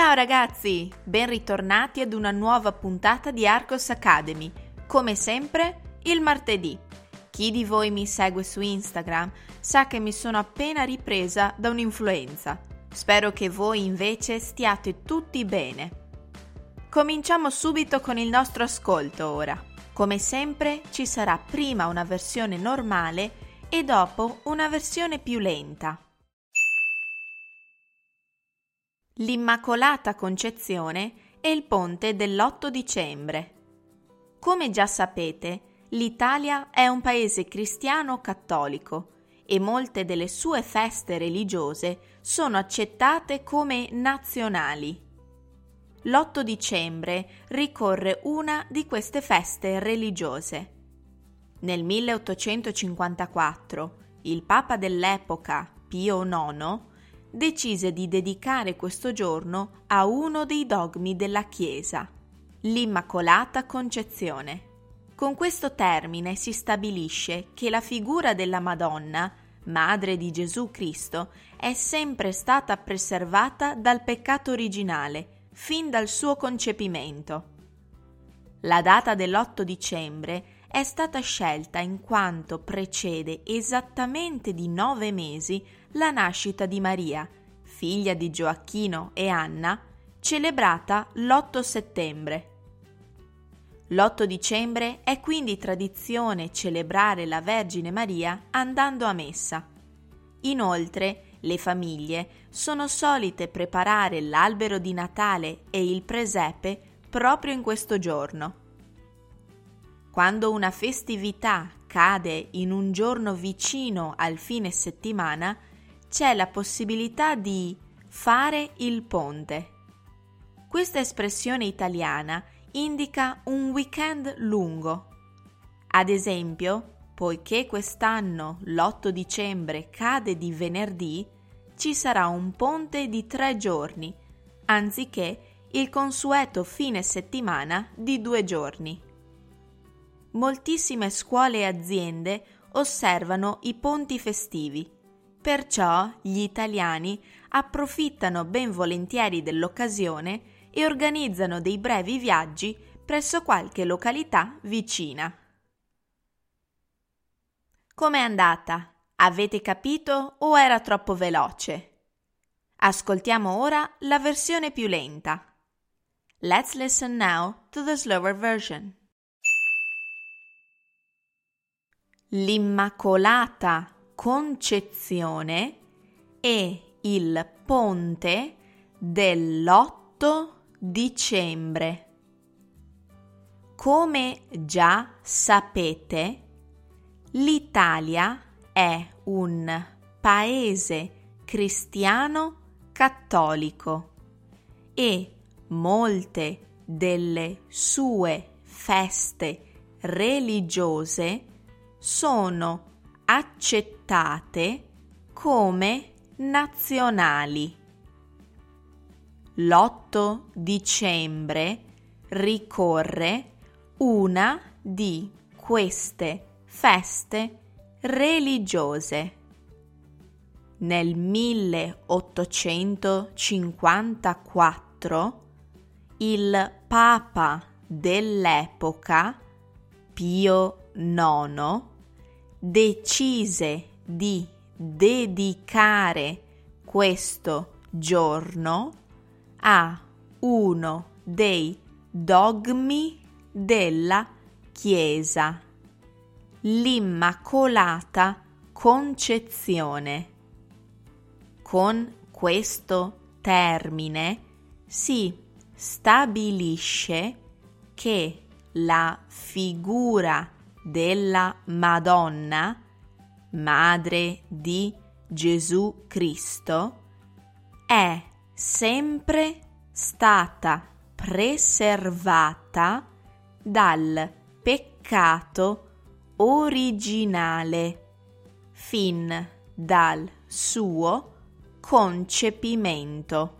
Ciao ragazzi, ben ritornati ad una nuova puntata di Arcos Academy, come sempre il martedì. Chi di voi mi segue su Instagram sa che mi sono appena ripresa da un'influenza. Spero che voi invece stiate tutti bene. Cominciamo subito con il nostro ascolto ora. Come sempre ci sarà prima una versione normale e dopo una versione più lenta. L'Immacolata Concezione e il ponte dell'8 dicembre. Come già sapete, l'Italia è un paese cristiano cattolico e molte delle sue feste religiose sono accettate come nazionali. L'8 dicembre ricorre una di queste feste religiose. Nel 1854 il Papa dell'epoca, Pio IX, decise di dedicare questo giorno a uno dei dogmi della Chiesa, l'Immacolata Concezione. Con questo termine si stabilisce che la figura della Madonna, madre di Gesù Cristo, è sempre stata preservata dal peccato originale, fin dal suo concepimento. La data dell'8 dicembre è stata scelta in quanto precede esattamente di nove mesi la nascita di Maria, figlia di Gioacchino e Anna, celebrata l'8 settembre. L'8 dicembre è quindi tradizione celebrare la Vergine Maria andando a messa. Inoltre, le famiglie sono solite preparare l'albero di Natale e il presepe proprio in questo giorno. Quando una festività cade in un giorno vicino al fine settimana, c'è la possibilità di fare il ponte. Questa espressione italiana indica un weekend lungo. Ad esempio, poiché quest'anno l'8 dicembre cade di venerdì, ci sarà un ponte di tre giorni, anziché il consueto fine settimana di due giorni moltissime scuole e aziende osservano i ponti festivi. Perciò gli italiani approfittano ben volentieri dell'occasione e organizzano dei brevi viaggi presso qualche località vicina. Com'è andata? Avete capito o era troppo veloce? Ascoltiamo ora la versione più lenta. Let's listen now to the slower version. l'Immacolata Concezione e il ponte dell'8 dicembre. Come già sapete, l'Italia è un paese cristiano cattolico e molte delle sue feste religiose sono accettate come nazionali. L'8 dicembre ricorre una di queste feste religiose. Nel 1854 il Papa dell'epoca, Pio IX, decise di dedicare questo giorno a uno dei dogmi della Chiesa, l'Immacolata Concezione. Con questo termine si stabilisce che la figura della Madonna, Madre di Gesù Cristo, è sempre stata preservata dal peccato originale fin dal suo concepimento.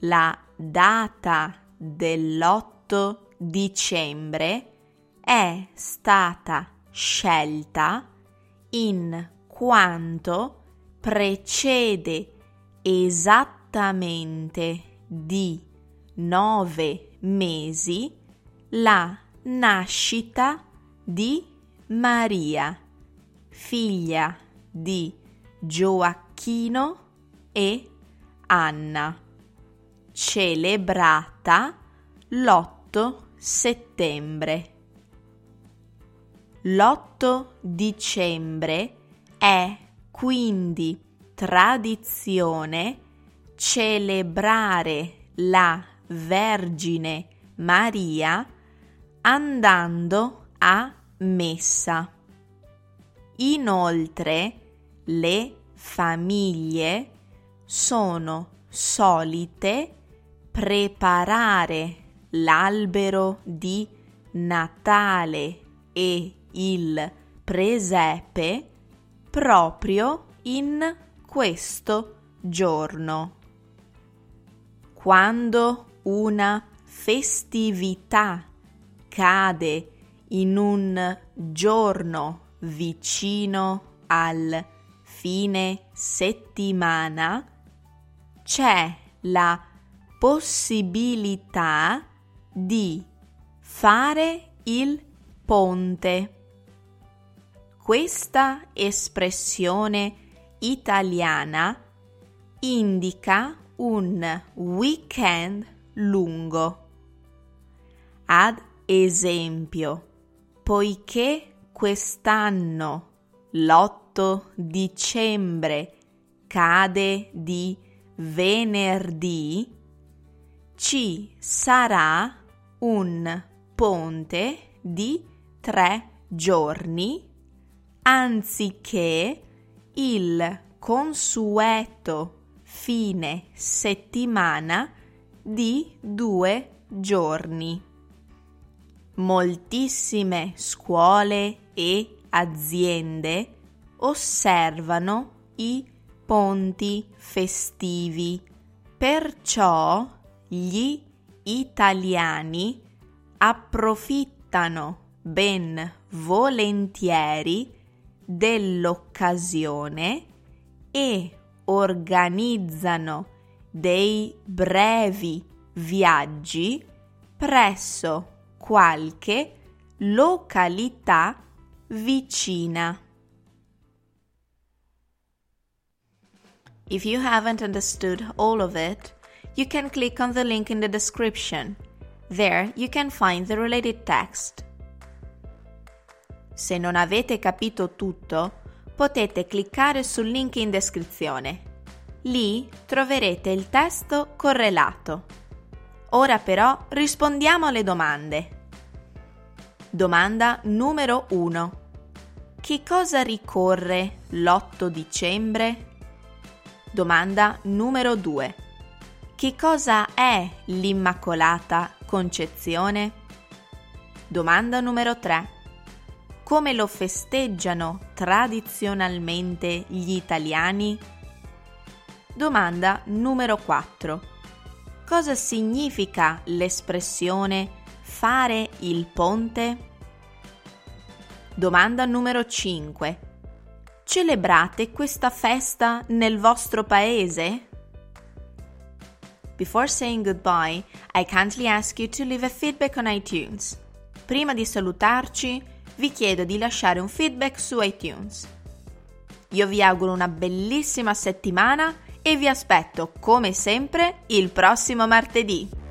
La data dell'8 dicembre è stata scelta in quanto precede esattamente di nove mesi la nascita di Maria, figlia di Gioacchino e Anna, celebrata l'8 settembre. L'8 dicembre è quindi tradizione celebrare la Vergine Maria andando a messa. Inoltre le famiglie sono solite preparare l'albero di Natale e il presepe proprio in questo giorno. Quando una festività cade in un giorno vicino al fine settimana, c'è la possibilità di fare il ponte. Questa espressione italiana indica un weekend lungo. Ad esempio, poiché quest'anno l'8 dicembre cade di venerdì, ci sarà un ponte di tre giorni anziché il consueto fine settimana di due giorni. Moltissime scuole e aziende osservano i ponti festivi, perciò gli italiani approfittano ben volentieri dell'occasione e organizzano dei brevi viaggi presso qualche località vicina. If you haven't understood all of it, you can click on the link in the description. There you can find the related text. Se non avete capito tutto, potete cliccare sul link in descrizione. Lì troverete il testo correlato. Ora però rispondiamo alle domande. Domanda numero 1. Che cosa ricorre l'8 dicembre? Domanda numero 2. Che cosa è l'Immacolata Concezione? Domanda numero 3 come lo festeggiano tradizionalmente gli italiani? Domanda numero 4. Cosa significa l'espressione fare il ponte? Domanda numero 5. Celebrate questa festa nel vostro paese? Before saying goodbye, I kindly ask you to leave a feedback on iTunes. Prima di salutarci, vi chiedo di lasciare un feedback su iTunes. Io vi auguro una bellissima settimana e vi aspetto come sempre il prossimo martedì.